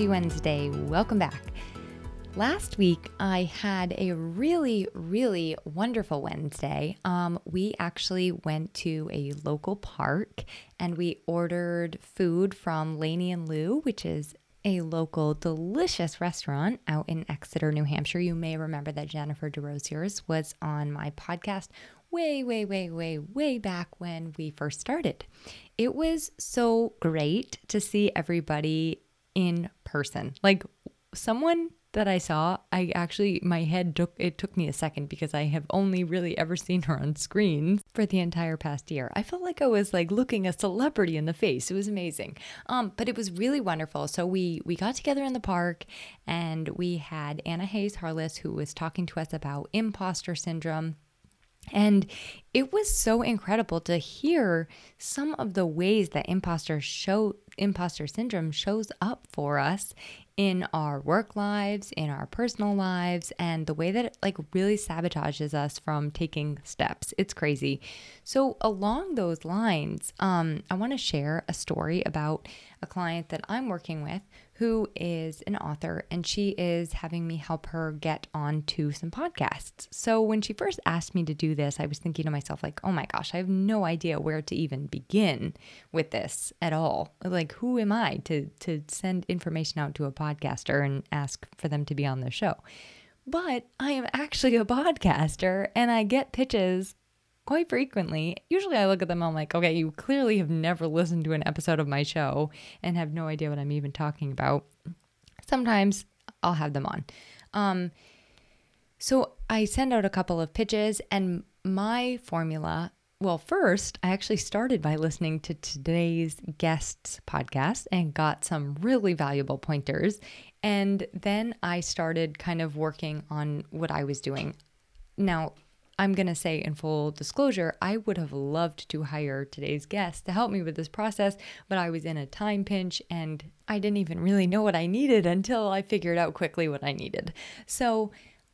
Happy Wednesday. Welcome back. Last week, I had a really, really wonderful Wednesday. Um, we actually went to a local park and we ordered food from Laney and Lu, which is a local delicious restaurant out in Exeter, New Hampshire. You may remember that Jennifer DeRosiers was on my podcast way, way, way, way, way back when we first started. It was so great to see everybody in person. Like someone that I saw, I actually my head took it took me a second because I have only really ever seen her on screens for the entire past year. I felt like I was like looking a celebrity in the face. It was amazing. Um, but it was really wonderful. So we we got together in the park and we had Anna Hayes Harless who was talking to us about imposter syndrome and it was so incredible to hear some of the ways that imposters show imposter syndrome shows up for us in our work lives, in our personal lives, and the way that it like really sabotages us from taking steps. It's crazy. So along those lines, um, I want to share a story about a client that I'm working with who is an author and she is having me help her get onto some podcasts. So when she first asked me to do this, I was thinking to myself like, "Oh my gosh, I have no idea where to even begin with this at all. Like who am I to to send information out to a podcaster and ask for them to be on the show?" But I am actually a podcaster and I get pitches quite frequently. Usually I look at them, I'm like, okay, you clearly have never listened to an episode of my show and have no idea what I'm even talking about. Sometimes I'll have them on. Um, so I send out a couple of pitches, and my formula well, first, I actually started by listening to today's guest's podcast and got some really valuable pointers. And then I started kind of working on what I was doing. Now, I'm going to say in full disclosure, I would have loved to hire today's guest to help me with this process, but I was in a time pinch and I didn't even really know what I needed until I figured out quickly what I needed. So,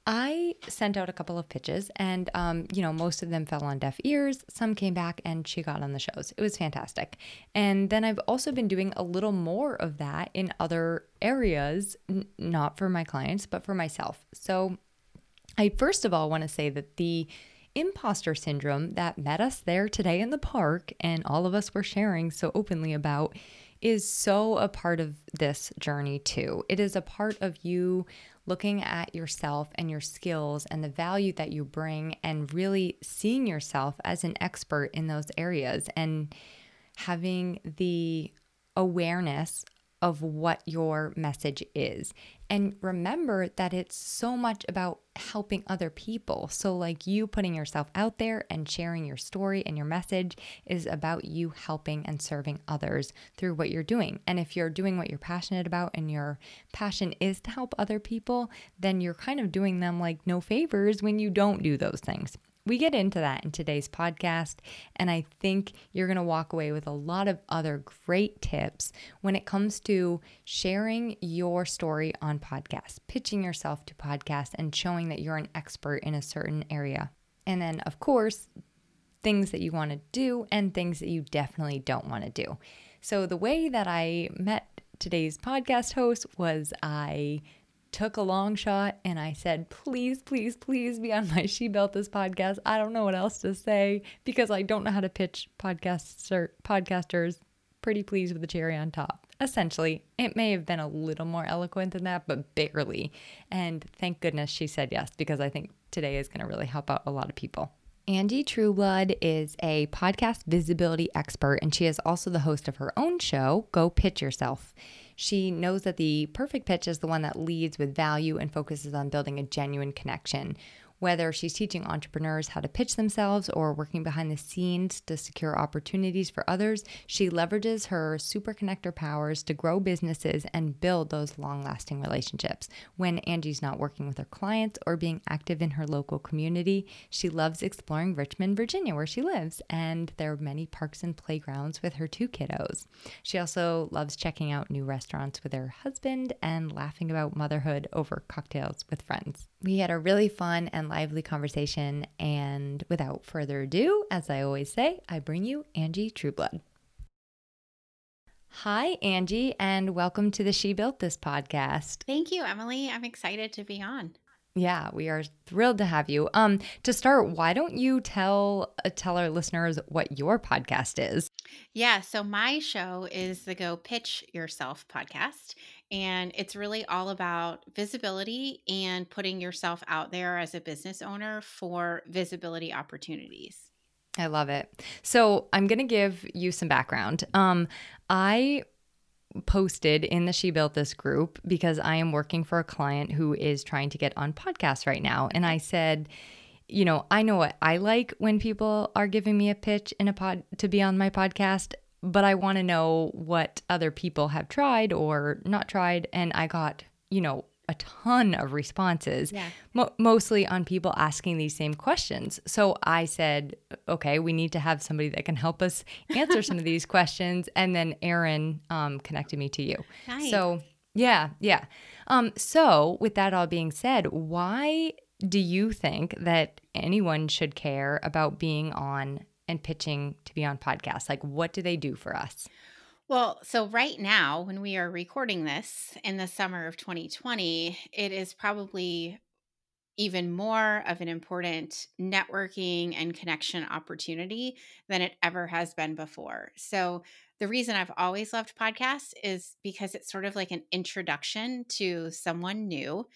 I sent out a couple of pitches, and um, you know, most of them fell on deaf ears. Some came back, and she got on the shows. It was fantastic. And then I've also been doing a little more of that in other areas, n- not for my clients, but for myself. So I first of all want to say that the imposter syndrome that met us there today in the park and all of us were sharing so openly about is so a part of this journey too. It is a part of you looking at yourself and your skills and the value that you bring and really seeing yourself as an expert in those areas and having the awareness of what your message is. And remember that it's so much about helping other people. So, like you putting yourself out there and sharing your story and your message is about you helping and serving others through what you're doing. And if you're doing what you're passionate about and your passion is to help other people, then you're kind of doing them like no favors when you don't do those things. We get into that in today's podcast, and I think you're going to walk away with a lot of other great tips when it comes to sharing your story on podcasts, pitching yourself to podcasts, and showing that you're an expert in a certain area. And then, of course, things that you want to do and things that you definitely don't want to do. So, the way that I met today's podcast host was I took a long shot and I said, please, please, please be on my She Built This podcast. I don't know what else to say because I don't know how to pitch podcasts podcasters. Pretty pleased with the cherry on top. Essentially, it may have been a little more eloquent than that, but barely. And thank goodness she said yes because I think today is going to really help out a lot of people. Angie Trueblood is a podcast visibility expert, and she is also the host of her own show, Go Pitch Yourself. She knows that the perfect pitch is the one that leads with value and focuses on building a genuine connection. Whether she's teaching entrepreneurs how to pitch themselves or working behind the scenes to secure opportunities for others, she leverages her super connector powers to grow businesses and build those long lasting relationships. When Angie's not working with her clients or being active in her local community, she loves exploring Richmond, Virginia, where she lives, and there are many parks and playgrounds with her two kiddos. She also loves checking out new restaurants with her husband and laughing about motherhood over cocktails with friends. We had a really fun and lively conversation, and without further ado, as I always say, I bring you Angie Trueblood. Hi, Angie, and welcome to the She Built This podcast. Thank you, Emily. I'm excited to be on. Yeah, we are thrilled to have you. Um, to start, why don't you tell uh, tell our listeners what your podcast is? Yeah, so my show is the Go Pitch Yourself podcast, and it's really all about visibility and putting yourself out there as a business owner for visibility opportunities. I love it. So I'm going to give you some background. Um, I posted in the She Built This group because I am working for a client who is trying to get on podcasts right now. And I said, you know, I know what I like when people are giving me a pitch in a pod to be on my podcast, but I want to know what other people have tried or not tried. And I got, you know, a ton of responses, yeah. mo- mostly on people asking these same questions. So I said, okay, we need to have somebody that can help us answer some of these questions. And then Erin um, connected me to you. Nice. So, yeah, yeah. Um, so, with that all being said, why do you think that anyone should care about being on and pitching to be on podcasts? Like, what do they do for us? Well, so right now, when we are recording this in the summer of 2020, it is probably even more of an important networking and connection opportunity than it ever has been before. So, the reason I've always loved podcasts is because it's sort of like an introduction to someone new.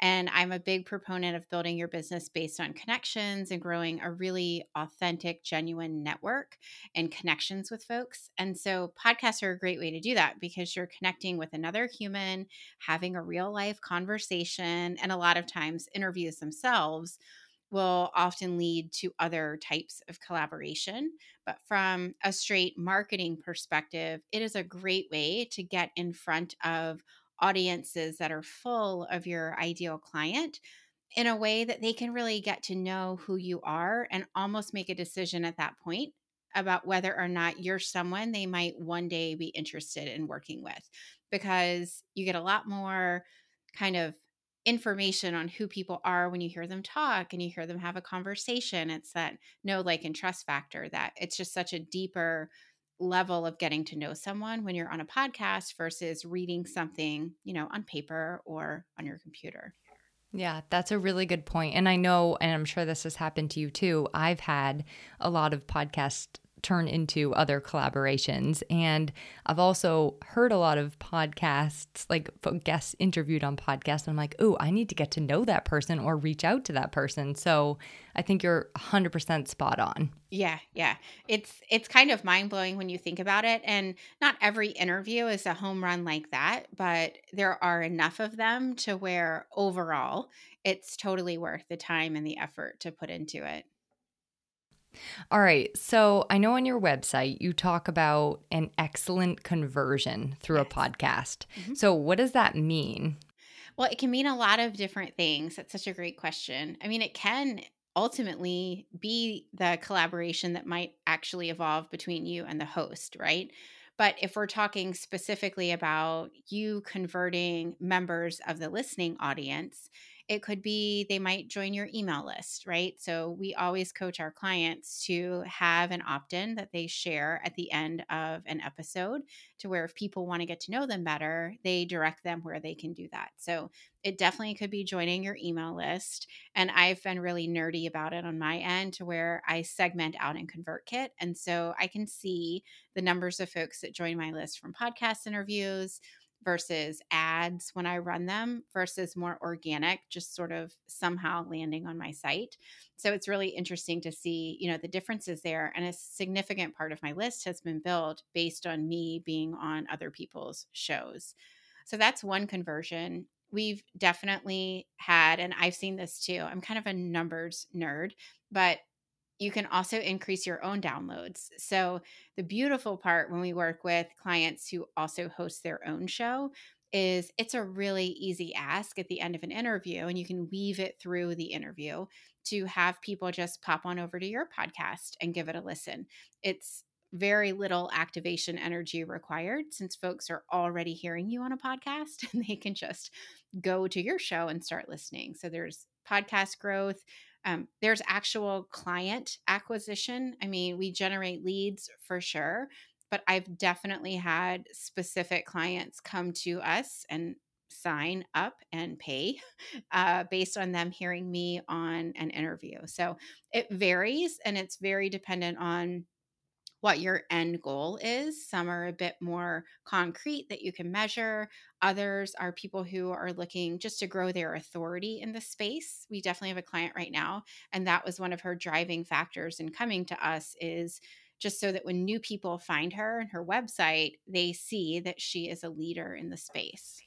And I'm a big proponent of building your business based on connections and growing a really authentic, genuine network and connections with folks. And so, podcasts are a great way to do that because you're connecting with another human, having a real life conversation, and a lot of times, interviews themselves will often lead to other types of collaboration. But from a straight marketing perspective, it is a great way to get in front of audiences that are full of your ideal client in a way that they can really get to know who you are and almost make a decision at that point about whether or not you're someone they might one day be interested in working with. Because you get a lot more kind of information on who people are when you hear them talk and you hear them have a conversation. It's that know like and trust factor that it's just such a deeper level of getting to know someone when you're on a podcast versus reading something, you know, on paper or on your computer. Yeah, that's a really good point. And I know, and I'm sure this has happened to you too. I've had a lot of podcast turn into other collaborations. And I've also heard a lot of podcasts, like guests interviewed on podcasts. I'm like, oh, I need to get to know that person or reach out to that person. So I think you're 100% spot on. Yeah, yeah. It's it's kind of mind-blowing when you think about it and not every interview is a home run like that, but there are enough of them to where overall it's totally worth the time and the effort to put into it. All right. So I know on your website you talk about an excellent conversion through yes. a podcast. Mm-hmm. So what does that mean? Well, it can mean a lot of different things. That's such a great question. I mean, it can ultimately be the collaboration that might actually evolve between you and the host, right? But if we're talking specifically about you converting members of the listening audience, it could be they might join your email list, right? So we always coach our clients to have an opt in that they share at the end of an episode to where if people want to get to know them better, they direct them where they can do that. So it definitely could be joining your email list. And I've been really nerdy about it on my end to where I segment out in ConvertKit. And so I can see the numbers of folks that join my list from podcast interviews versus ads when I run them versus more organic, just sort of somehow landing on my site. So it's really interesting to see, you know, the differences there. And a significant part of my list has been built based on me being on other people's shows. So that's one conversion. we've definitely had, and I've seen this too. I'm kind of a numbers nerd, but you can also increase your own downloads. So, the beautiful part when we work with clients who also host their own show is it's a really easy ask at the end of an interview, and you can weave it through the interview to have people just pop on over to your podcast and give it a listen. It's very little activation energy required since folks are already hearing you on a podcast and they can just go to your show and start listening. So there's podcast growth. Um, there's actual client acquisition. I mean, we generate leads for sure, but I've definitely had specific clients come to us and sign up and pay uh, based on them hearing me on an interview. So it varies and it's very dependent on what your end goal is. Some are a bit more concrete that you can measure. Others are people who are looking just to grow their authority in the space. We definitely have a client right now, and that was one of her driving factors in coming to us is just so that when new people find her and her website, they see that she is a leader in the space.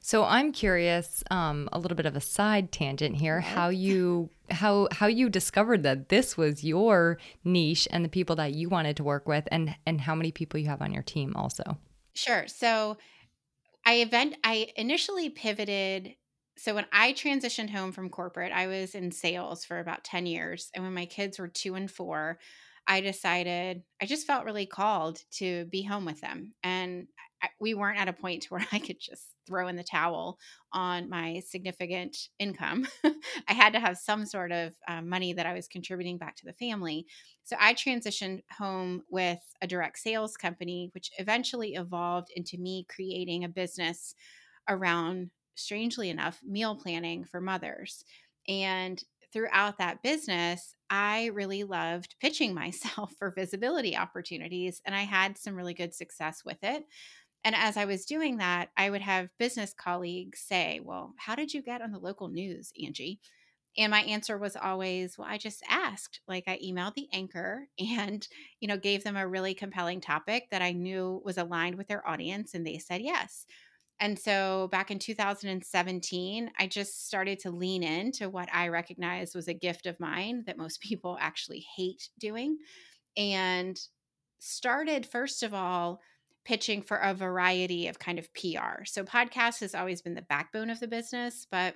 So I'm curious, um, a little bit of a side tangent here, how you how how you discovered that this was your niche and the people that you wanted to work with, and and how many people you have on your team also. Sure. So I event I initially pivoted. So when I transitioned home from corporate, I was in sales for about 10 years. And when my kids were two and four, I decided I just felt really called to be home with them. And we weren't at a point where I could just throw in the towel on my significant income. I had to have some sort of uh, money that I was contributing back to the family. So I transitioned home with a direct sales company, which eventually evolved into me creating a business around, strangely enough, meal planning for mothers. And throughout that business, I really loved pitching myself for visibility opportunities, and I had some really good success with it. And as I was doing that, I would have business colleagues say, Well, how did you get on the local news, Angie? And my answer was always, Well, I just asked. Like I emailed the anchor and, you know, gave them a really compelling topic that I knew was aligned with their audience, and they said yes. And so back in 2017, I just started to lean into what I recognized was a gift of mine that most people actually hate doing. And started, first of all, pitching for a variety of kind of PR. So, podcast has always been the backbone of the business, but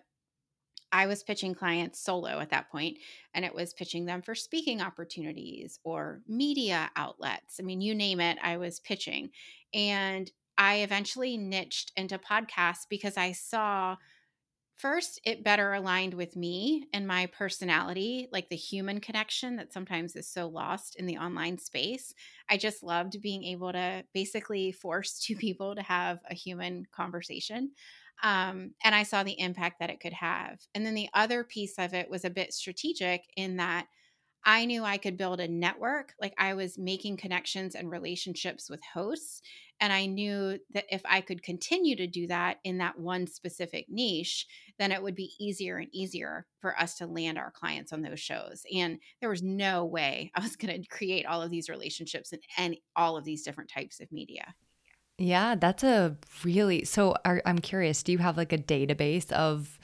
I was pitching clients solo at that point, and it was pitching them for speaking opportunities or media outlets. I mean, you name it, I was pitching. And I eventually niched into podcasts because I saw first it better aligned with me and my personality, like the human connection that sometimes is so lost in the online space. I just loved being able to basically force two people to have a human conversation. Um, and I saw the impact that it could have. And then the other piece of it was a bit strategic in that I knew I could build a network. Like I was making connections and relationships with hosts. And I knew that if I could continue to do that in that one specific niche, then it would be easier and easier for us to land our clients on those shows. And there was no way I was going to create all of these relationships and, all of these different types of media. Yeah, that's a really so. Are, I'm curious. Do you have like a database of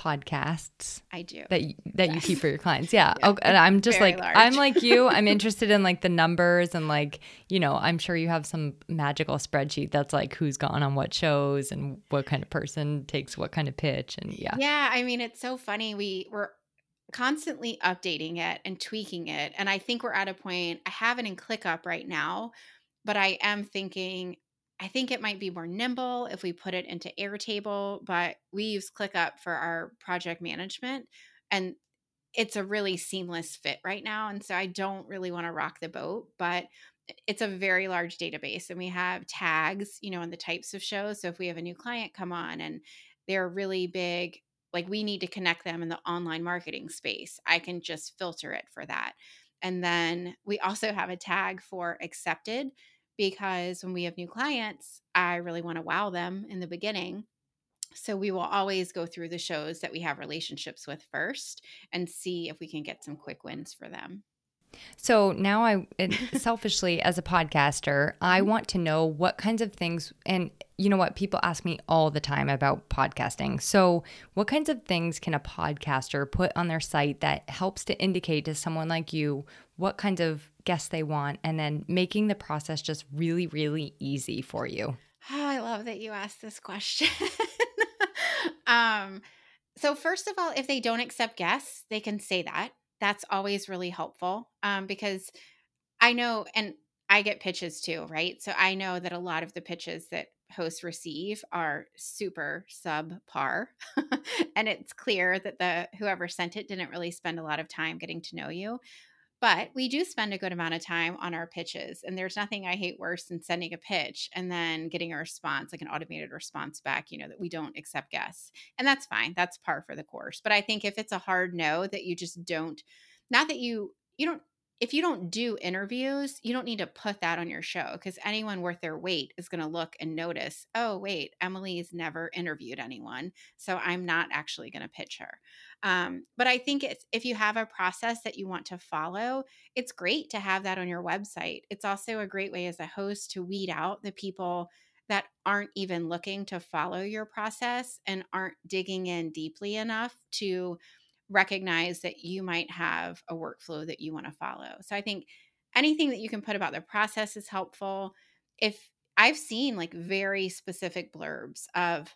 podcasts I do that you, that yes. you keep for your clients. Yeah. yeah. Okay. And I'm just Very like large. I'm like you. I'm interested in like the numbers and like, you know, I'm sure you have some magical spreadsheet that's like who's gone on what shows and what kind of person takes what kind of pitch and yeah. Yeah, I mean it's so funny. We were constantly updating it and tweaking it. And I think we're at a point I have it in ClickUp right now, but I am thinking I think it might be more nimble if we put it into Airtable, but we use ClickUp for our project management and it's a really seamless fit right now. And so I don't really want to rock the boat, but it's a very large database and we have tags, you know, on the types of shows. So if we have a new client come on and they're really big, like we need to connect them in the online marketing space, I can just filter it for that. And then we also have a tag for accepted because when we have new clients, I really want to wow them in the beginning. So we will always go through the shows that we have relationships with first and see if we can get some quick wins for them. So now I selfishly as a podcaster, I mm-hmm. want to know what kinds of things and you know what? People ask me all the time about podcasting. So, what kinds of things can a podcaster put on their site that helps to indicate to someone like you what kinds of guests they want and then making the process just really, really easy for you? Oh, I love that you asked this question. um, so, first of all, if they don't accept guests, they can say that. That's always really helpful um, because I know, and I get pitches too, right? So I know that a lot of the pitches that hosts receive are super subpar. and it's clear that the whoever sent it didn't really spend a lot of time getting to know you. But we do spend a good amount of time on our pitches. And there's nothing I hate worse than sending a pitch and then getting a response, like an automated response back, you know, that we don't accept guests. And that's fine. That's par for the course. But I think if it's a hard no that you just don't, not that you, you don't if you don't do interviews, you don't need to put that on your show because anyone worth their weight is going to look and notice, oh, wait, Emily's never interviewed anyone. So I'm not actually going to pitch her. Um, but I think it's if you have a process that you want to follow, it's great to have that on your website. It's also a great way as a host to weed out the people that aren't even looking to follow your process and aren't digging in deeply enough to recognize that you might have a workflow that you want to follow. So I think anything that you can put about the process is helpful. If I've seen like very specific blurbs of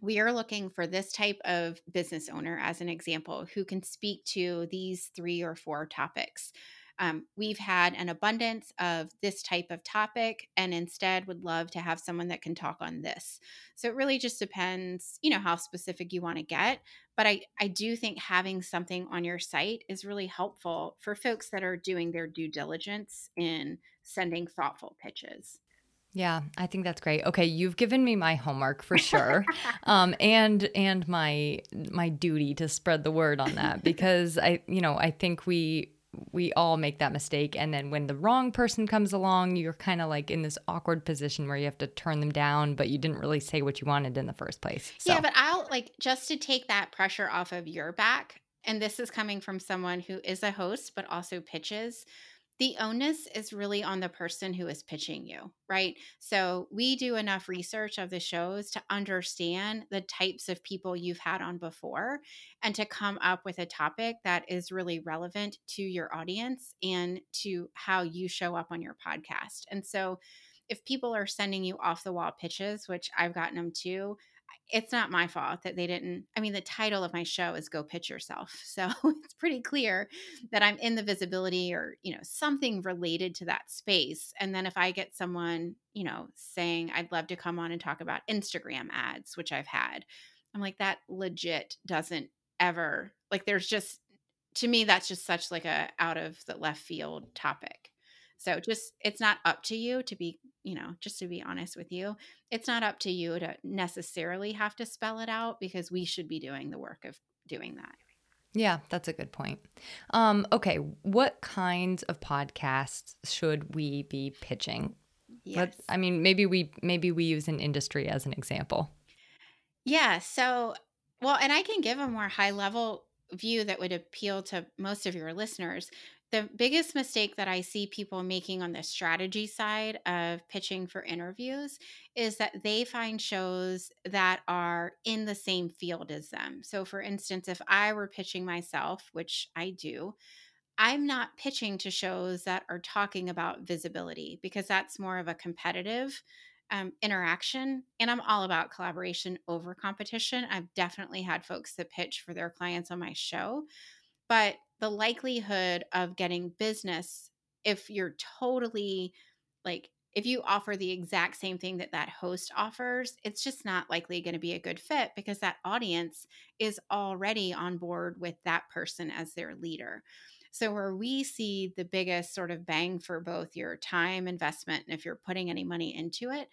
we are looking for this type of business owner as an example who can speak to these three or four topics um, we've had an abundance of this type of topic and instead would love to have someone that can talk on this so it really just depends you know how specific you want to get but I, I do think having something on your site is really helpful for folks that are doing their due diligence in sending thoughtful pitches yeah, I think that's great. Okay, you've given me my homework for sure, um, and and my my duty to spread the word on that because I, you know, I think we we all make that mistake and then when the wrong person comes along you're kind of like in this awkward position where you have to turn them down but you didn't really say what you wanted in the first place so. yeah but i'll like just to take that pressure off of your back and this is coming from someone who is a host but also pitches the onus is really on the person who is pitching you, right? So we do enough research of the shows to understand the types of people you've had on before and to come up with a topic that is really relevant to your audience and to how you show up on your podcast. And so if people are sending you off the wall pitches, which I've gotten them too, it's not my fault that they didn't. I mean, the title of my show is Go Pitch Yourself. So it's pretty clear that I'm in the visibility or, you know, something related to that space. And then if I get someone, you know, saying, I'd love to come on and talk about Instagram ads, which I've had, I'm like, that legit doesn't ever, like, there's just, to me, that's just such like a out of the left field topic. So just it's not up to you to be, you know, just to be honest with you, it's not up to you to necessarily have to spell it out because we should be doing the work of doing that. Yeah, that's a good point. Um, okay, what kinds of podcasts should we be pitching? Yes. Let's, I mean, maybe we maybe we use an industry as an example. Yeah. So, well, and I can give a more high level view that would appeal to most of your listeners the biggest mistake that I see people making on the strategy side of pitching for interviews is that they find shows that are in the same field as them. So, for instance, if I were pitching myself, which I do, I'm not pitching to shows that are talking about visibility because that's more of a competitive um, interaction. And I'm all about collaboration over competition. I've definitely had folks that pitch for their clients on my show. But the likelihood of getting business if you're totally like if you offer the exact same thing that that host offers it's just not likely going to be a good fit because that audience is already on board with that person as their leader. So where we see the biggest sort of bang for both your time investment and if you're putting any money into it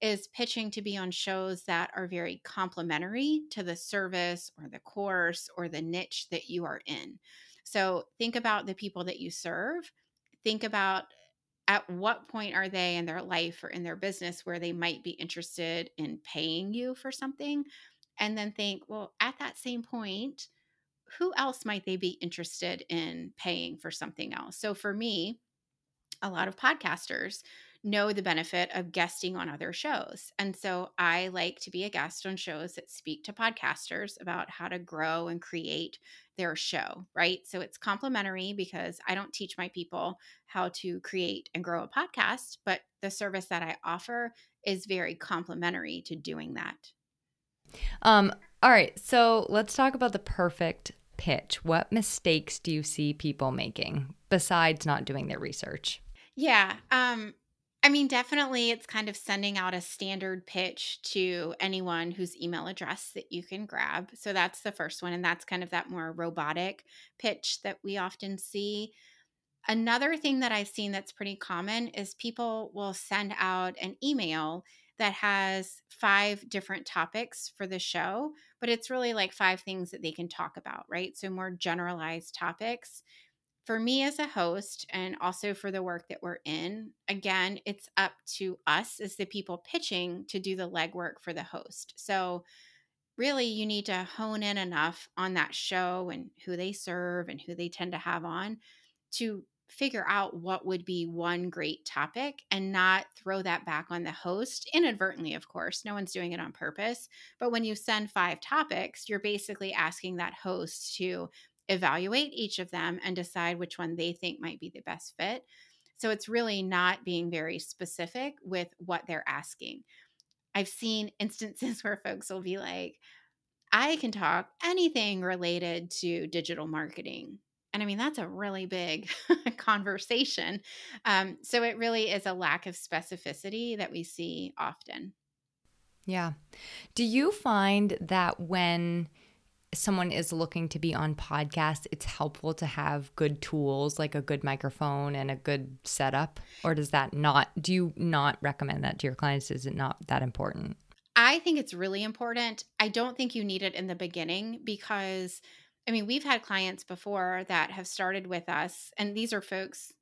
is pitching to be on shows that are very complementary to the service or the course or the niche that you are in so think about the people that you serve. Think about at what point are they in their life or in their business where they might be interested in paying you for something? And then think, well, at that same point, who else might they be interested in paying for something else? So for me, a lot of podcasters know the benefit of guesting on other shows. And so I like to be a guest on shows that speak to podcasters about how to grow and create their show, right? So it's complimentary because I don't teach my people how to create and grow a podcast, but the service that I offer is very complimentary to doing that. Um, all right, so let's talk about the perfect pitch. What mistakes do you see people making besides not doing their research? Yeah. Um, I mean, definitely it's kind of sending out a standard pitch to anyone whose email address that you can grab. So that's the first one. And that's kind of that more robotic pitch that we often see. Another thing that I've seen that's pretty common is people will send out an email that has five different topics for the show, but it's really like five things that they can talk about, right? So more generalized topics for me as a host and also for the work that we're in, again, it's up to us as the people pitching to do the legwork for the host. So, really, you need to hone in enough on that show and who they serve and who they tend to have on to figure out what would be one great topic and not throw that back on the host inadvertently of course no one's doing it on purpose but when you send five topics you're basically asking that host to evaluate each of them and decide which one they think might be the best fit. So it's really not being very specific with what they're asking. I've seen instances where folks will be like, I can talk anything related to digital marketing. And I mean, that's a really big conversation. Um, so it really is a lack of specificity that we see often. Yeah. Do you find that when someone is looking to be on podcast, it's helpful to have good tools like a good microphone and a good setup? Or does that not, do you not recommend that to your clients? Is it not that important? I think it's really important. I don't think you need it in the beginning because, I mean, we've had clients before that have started with us, and these are folks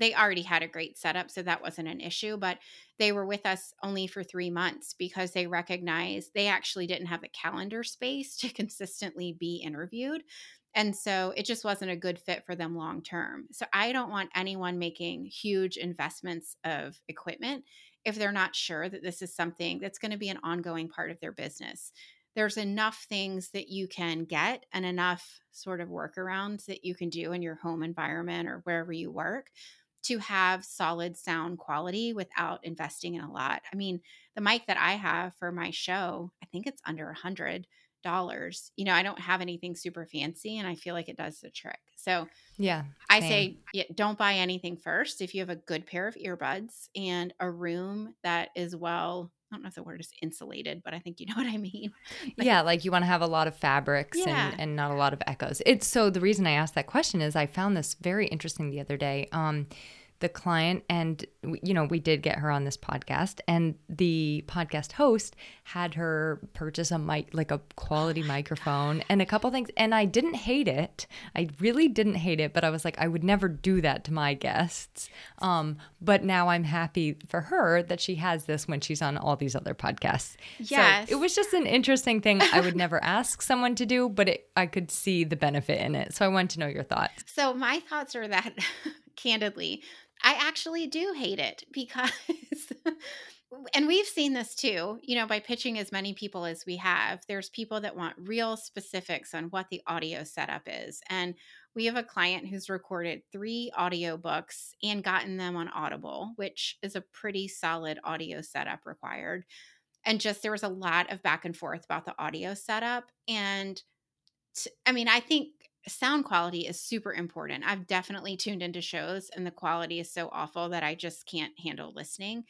they already had a great setup, so that wasn't an issue. But they were with us only for three months because they recognized they actually didn't have the calendar space to consistently be interviewed. And so it just wasn't a good fit for them long term. So I don't want anyone making huge investments of equipment if they're not sure that this is something that's going to be an ongoing part of their business. There's enough things that you can get and enough sort of workarounds that you can do in your home environment or wherever you work to have solid sound quality without investing in a lot. I mean, the mic that I have for my show, I think it's under a hundred dollars. You know, I don't have anything super fancy and I feel like it does the trick. So yeah, I say yeah, don't buy anything first. If you have a good pair of earbuds and a room that is well I don't know if the word is insulated, but I think you know what I mean. Like, yeah, like you want to have a lot of fabrics yeah. and, and not a lot of echoes. It's so the reason I asked that question is I found this very interesting the other day. Um, the client and you know we did get her on this podcast and the podcast host had her purchase a mic like a quality oh microphone God. and a couple things and I didn't hate it. I really didn't hate it but I was like I would never do that to my guests. Um but now I'm happy for her that she has this when she's on all these other podcasts. Yes so it was just an interesting thing I would never ask someone to do but it, I could see the benefit in it. So I want to know your thoughts. So my thoughts are that candidly I actually do hate it because, and we've seen this too, you know, by pitching as many people as we have, there's people that want real specifics on what the audio setup is. And we have a client who's recorded three audio books and gotten them on Audible, which is a pretty solid audio setup required. And just there was a lot of back and forth about the audio setup. And t- I mean, I think sound quality is super important. I've definitely tuned into shows and the quality is so awful that I just can't handle listening.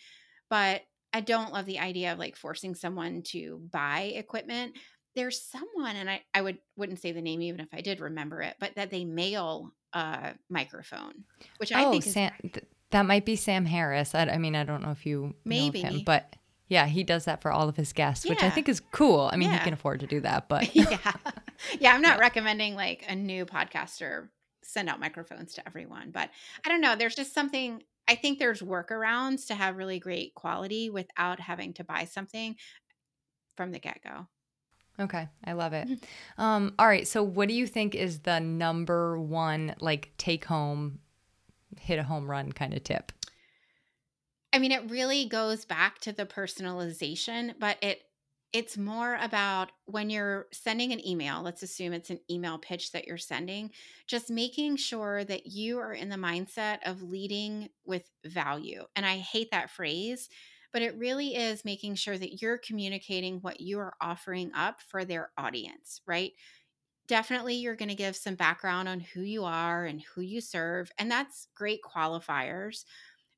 But I don't love the idea of like forcing someone to buy equipment. There's someone, and I, I would wouldn't say the name even if I did remember it, but that they mail a microphone, which I oh, think Sam, th- that might be Sam Harris. I, I, mean, I don't know if you maybe him, but yeah, he does that for all of his guests, yeah. which I think is cool. I mean, yeah. he can afford to do that, but yeah, yeah, I'm not yeah. recommending like a new podcaster send out microphones to everyone, but I don't know. There's just something. I think there's workarounds to have really great quality without having to buy something from the get go. Okay, I love it. Mm-hmm. Um, all right, so what do you think is the number one like take home, hit a home run kind of tip? I mean, it really goes back to the personalization, but it it's more about when you're sending an email, let's assume it's an email pitch that you're sending, just making sure that you are in the mindset of leading with value. And I hate that phrase, but it really is making sure that you're communicating what you are offering up for their audience, right? Definitely, you're going to give some background on who you are and who you serve, and that's great qualifiers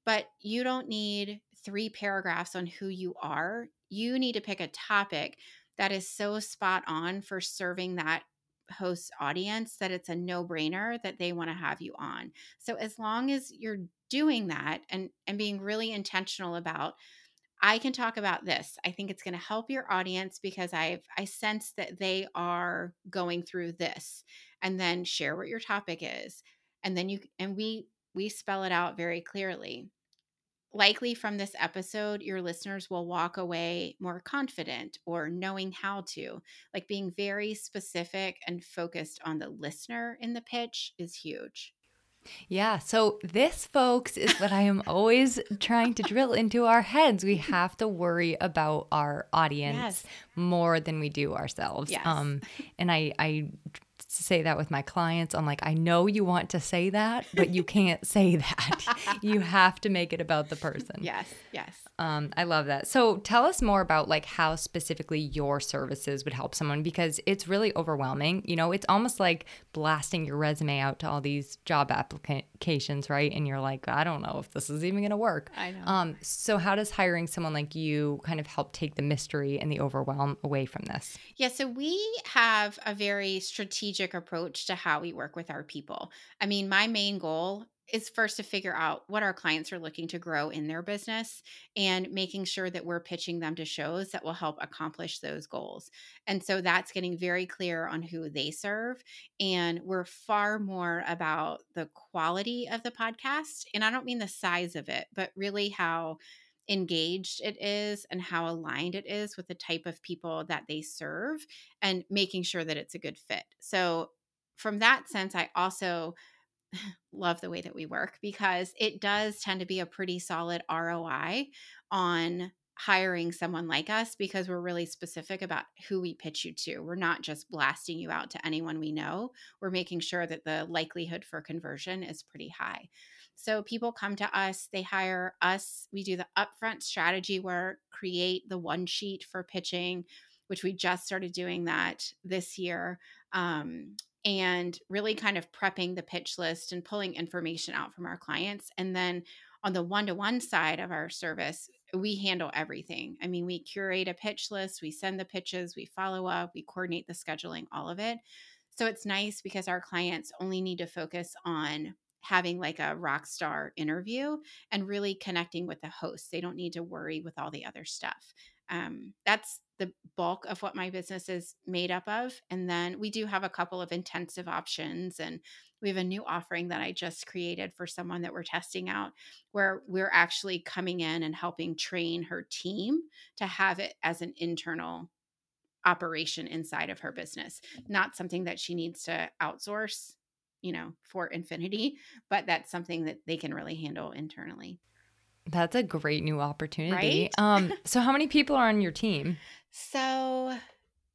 but you don't need three paragraphs on who you are. You need to pick a topic that is so spot on for serving that host audience that it's a no-brainer that they want to have you on. So as long as you're doing that and and being really intentional about I can talk about this. I think it's going to help your audience because I've I sense that they are going through this and then share what your topic is. And then you and we we spell it out very clearly. Likely from this episode, your listeners will walk away more confident or knowing how to. Like being very specific and focused on the listener in the pitch is huge. Yeah. So, this, folks, is what I am always trying to drill into our heads. We have to worry about our audience yes. more than we do ourselves. Yes. Um, and I, I say that with my clients. I'm like, I know you want to say that, but you can't say that. you have to make it about the person. Yes, yes. Um, I love that. So tell us more about like how specifically your services would help someone because it's really overwhelming. You know, it's almost like blasting your resume out to all these job applications, right? And you're like, I don't know if this is even going to work. I know. Um, so how does hiring someone like you kind of help take the mystery and the overwhelm away from this? Yeah. So we have a very strategic approach to how we work with our people. I mean, my main goal is first to figure out what our clients are looking to grow in their business and making sure that we're pitching them to shows that will help accomplish those goals. And so that's getting very clear on who they serve. And we're far more about the quality of the podcast. And I don't mean the size of it, but really how engaged it is and how aligned it is with the type of people that they serve and making sure that it's a good fit. So, from that sense, I also love the way that we work because it does tend to be a pretty solid ROI on hiring someone like us because we're really specific about who we pitch you to. We're not just blasting you out to anyone we know. We're making sure that the likelihood for conversion is pretty high. So people come to us, they hire us. We do the upfront strategy work, create the one sheet for pitching, which we just started doing that this year. Um, and really kind of prepping the pitch list and pulling information out from our clients. And then on the one to one side of our service, we handle everything. I mean, we curate a pitch list, we send the pitches, we follow up, we coordinate the scheduling, all of it. So it's nice because our clients only need to focus on having like a rock star interview and really connecting with the host. They don't need to worry with all the other stuff. Um, that's the bulk of what my business is made up of. And then we do have a couple of intensive options. And we have a new offering that I just created for someone that we're testing out, where we're actually coming in and helping train her team to have it as an internal operation inside of her business, not something that she needs to outsource, you know, for infinity, but that's something that they can really handle internally. That's a great new opportunity. Right? Um, so how many people are on your team? So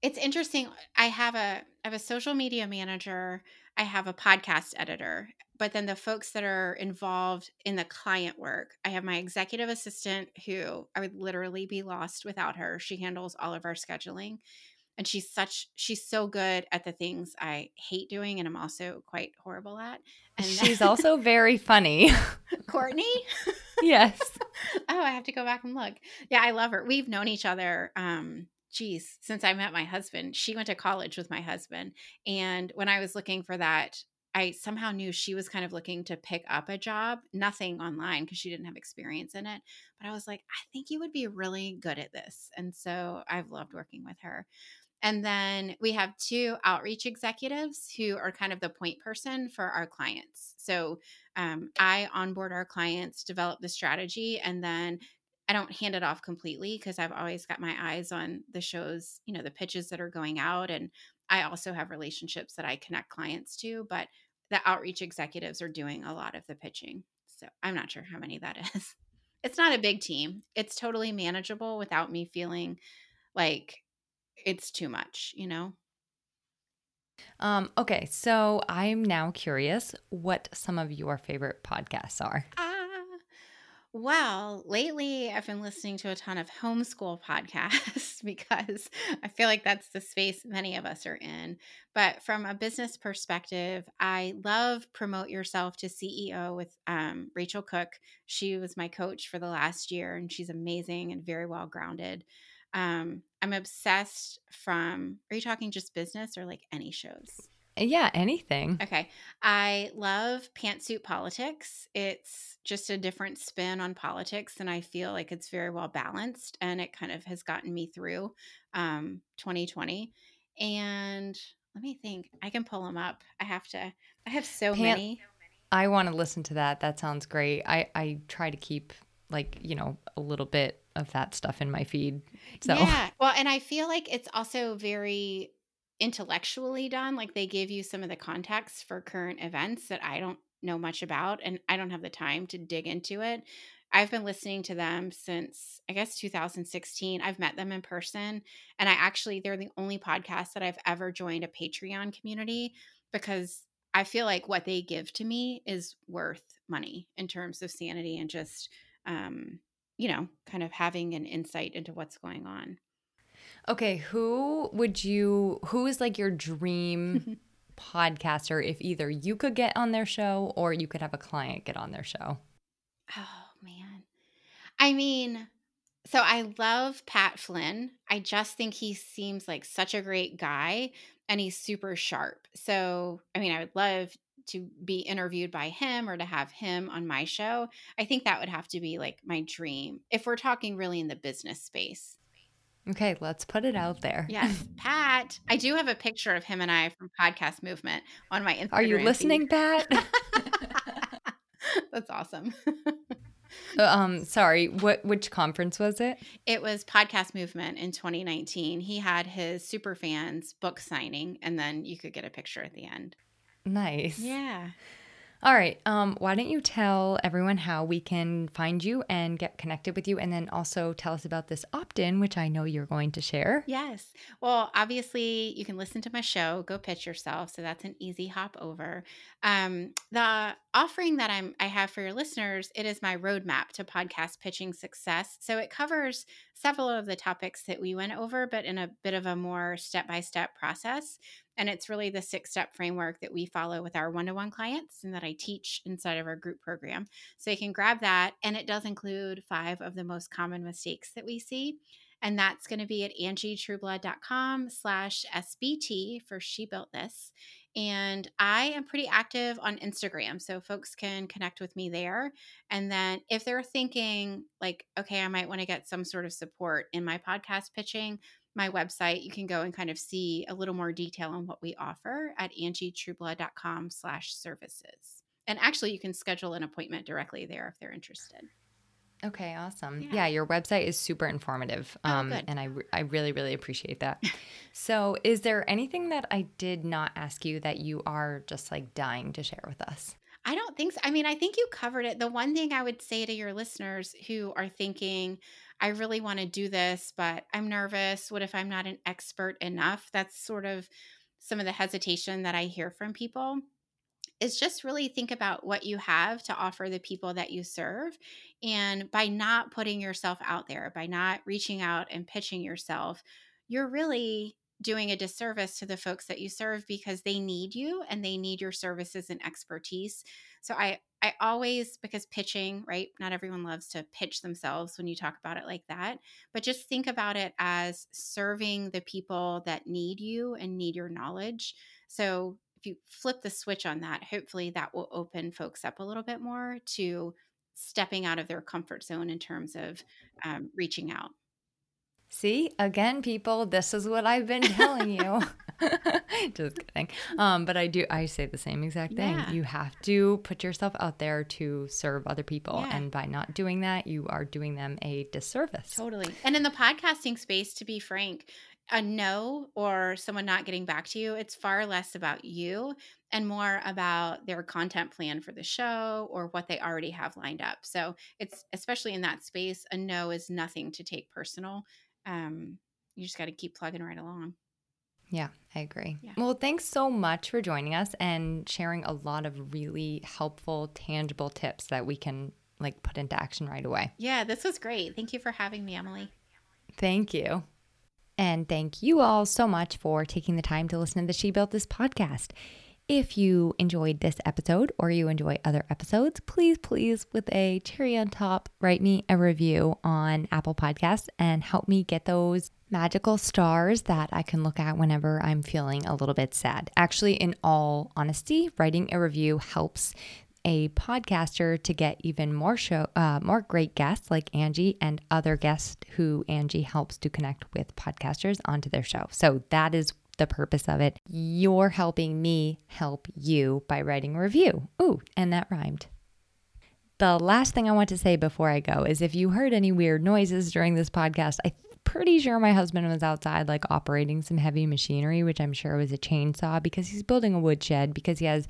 it's interesting. I have a I have a social media manager, I have a podcast editor, but then the folks that are involved in the client work, I have my executive assistant who I would literally be lost without her. She handles all of our scheduling and she's such she's so good at the things I hate doing and I'm also quite horrible at. And she's also very funny. Courtney? yes. oh, I have to go back and look. Yeah, I love her. We've known each other um geez, since I met my husband. She went to college with my husband and when I was looking for that I somehow knew she was kind of looking to pick up a job, nothing online because she didn't have experience in it. But I was like, I think you would be really good at this. And so I've loved working with her. And then we have two outreach executives who are kind of the point person for our clients. So um, I onboard our clients, develop the strategy, and then I don't hand it off completely because I've always got my eyes on the shows, you know, the pitches that are going out. And I also have relationships that I connect clients to, but the outreach executives are doing a lot of the pitching. So I'm not sure how many that is. It's not a big team. It's totally manageable without me feeling like it's too much, you know? Um, okay, so I'm now curious what some of your favorite podcasts are. Ah, well, lately I've been listening to a ton of homeschool podcasts because I feel like that's the space many of us are in. But from a business perspective, I love Promote Yourself to CEO with um, Rachel Cook. She was my coach for the last year, and she's amazing and very well grounded. Um, I'm obsessed from, are you talking just business or like any shows? Yeah, anything. Okay. I love Pantsuit Politics. It's just a different spin on politics, and I feel like it's very well balanced, and it kind of has gotten me through um, 2020. And let me think. I can pull them up. I have to. I have so Pant- many. I want to listen to that. That sounds great. I I try to keep like you know a little bit of that stuff in my feed. So yeah. Well, and I feel like it's also very intellectually done. Like they give you some of the context for current events that I don't know much about and I don't have the time to dig into it. I've been listening to them since I guess 2016. I've met them in person and I actually they're the only podcast that I've ever joined a Patreon community because I feel like what they give to me is worth money in terms of sanity and just um you know, kind of having an insight into what's going on. Okay, who would you who is like your dream podcaster if either you could get on their show or you could have a client get on their show? Oh man. I mean, so I love Pat Flynn. I just think he seems like such a great guy and he's super sharp. So, I mean, I would love to be interviewed by him or to have him on my show. I think that would have to be like my dream if we're talking really in the business space. Okay, let's put it out there. Yes, Pat. I do have a picture of him and I from Podcast Movement on my Instagram. Are you listening, feed. Pat? That's awesome. Uh, um, sorry, what which conference was it? It was Podcast Movement in 2019. He had his super fans book signing, and then you could get a picture at the end. Nice. Yeah. All right. Um, why don't you tell everyone how we can find you and get connected with you, and then also tell us about this opt in, which I know you're going to share. Yes. Well, obviously, you can listen to my show, Go Pitch Yourself. So that's an easy hop over. Um, the offering that I'm I have for your listeners, it is my roadmap to podcast pitching success. So it covers several of the topics that we went over, but in a bit of a more step by step process. And it's really the six step framework that we follow with our one to one clients and that I teach inside of our group program. So you can grab that. And it does include five of the most common mistakes that we see. And that's going to be at angietrueblood.com slash SBT for She Built This. And I am pretty active on Instagram. So folks can connect with me there. And then if they're thinking, like, okay, I might want to get some sort of support in my podcast pitching, my website, you can go and kind of see a little more detail on what we offer at angietrueblood.com slash services. And actually, you can schedule an appointment directly there if they're interested. Okay, awesome. Yeah, yeah your website is super informative. Oh, um, and I, I really, really appreciate that. so, is there anything that I did not ask you that you are just like dying to share with us? I don't think so. I mean, I think you covered it. The one thing I would say to your listeners who are thinking, I really want to do this, but I'm nervous. What if I'm not an expert enough? That's sort of some of the hesitation that I hear from people is just really think about what you have to offer the people that you serve. And by not putting yourself out there, by not reaching out and pitching yourself, you're really doing a disservice to the folks that you serve because they need you and they need your services and expertise. So I I always because pitching, right? Not everyone loves to pitch themselves when you talk about it like that, but just think about it as serving the people that need you and need your knowledge. So if you flip the switch on that, hopefully that will open folks up a little bit more to stepping out of their comfort zone in terms of um, reaching out. See, again, people, this is what I've been telling you. Just kidding. Um, but I do, I say the same exact thing. Yeah. You have to put yourself out there to serve other people. Yeah. And by not doing that, you are doing them a disservice. Totally. And in the podcasting space, to be frank, a no or someone not getting back to you, it's far less about you and more about their content plan for the show or what they already have lined up. So it's especially in that space, a no is nothing to take personal. Um, you just got to keep plugging right along. Yeah, I agree. Yeah. Well, thanks so much for joining us and sharing a lot of really helpful, tangible tips that we can like put into action right away. Yeah, this was great. Thank you for having me, Emily. Thank you. And thank you all so much for taking the time to listen to the She Built This podcast. If you enjoyed this episode or you enjoy other episodes, please, please, with a cherry on top, write me a review on Apple Podcasts and help me get those magical stars that I can look at whenever I'm feeling a little bit sad. Actually, in all honesty, writing a review helps a podcaster to get even more show uh, more great guests like Angie and other guests who Angie helps to connect with podcasters onto their show. So that is the purpose of it. You're helping me help you by writing a review. Ooh, and that rhymed. The last thing I want to say before I go is if you heard any weird noises during this podcast, I'm pretty sure my husband was outside like operating some heavy machinery, which I'm sure was a chainsaw because he's building a woodshed because he has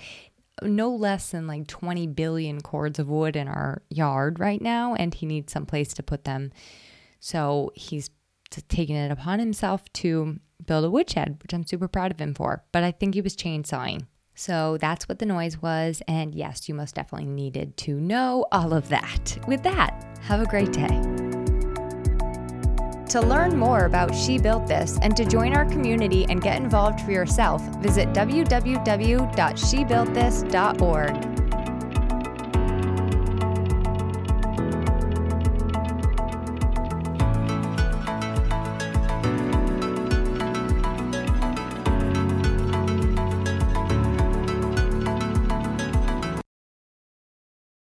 no less than like 20 billion cords of wood in our yard right now, and he needs some place to put them. So he's taken it upon himself to build a woodshed, which I'm super proud of him for. But I think he was chainsawing. So that's what the noise was. And yes, you most definitely needed to know all of that. With that, have a great day. To learn more about She Built This and to join our community and get involved for yourself, visit www.shebuiltthis.org.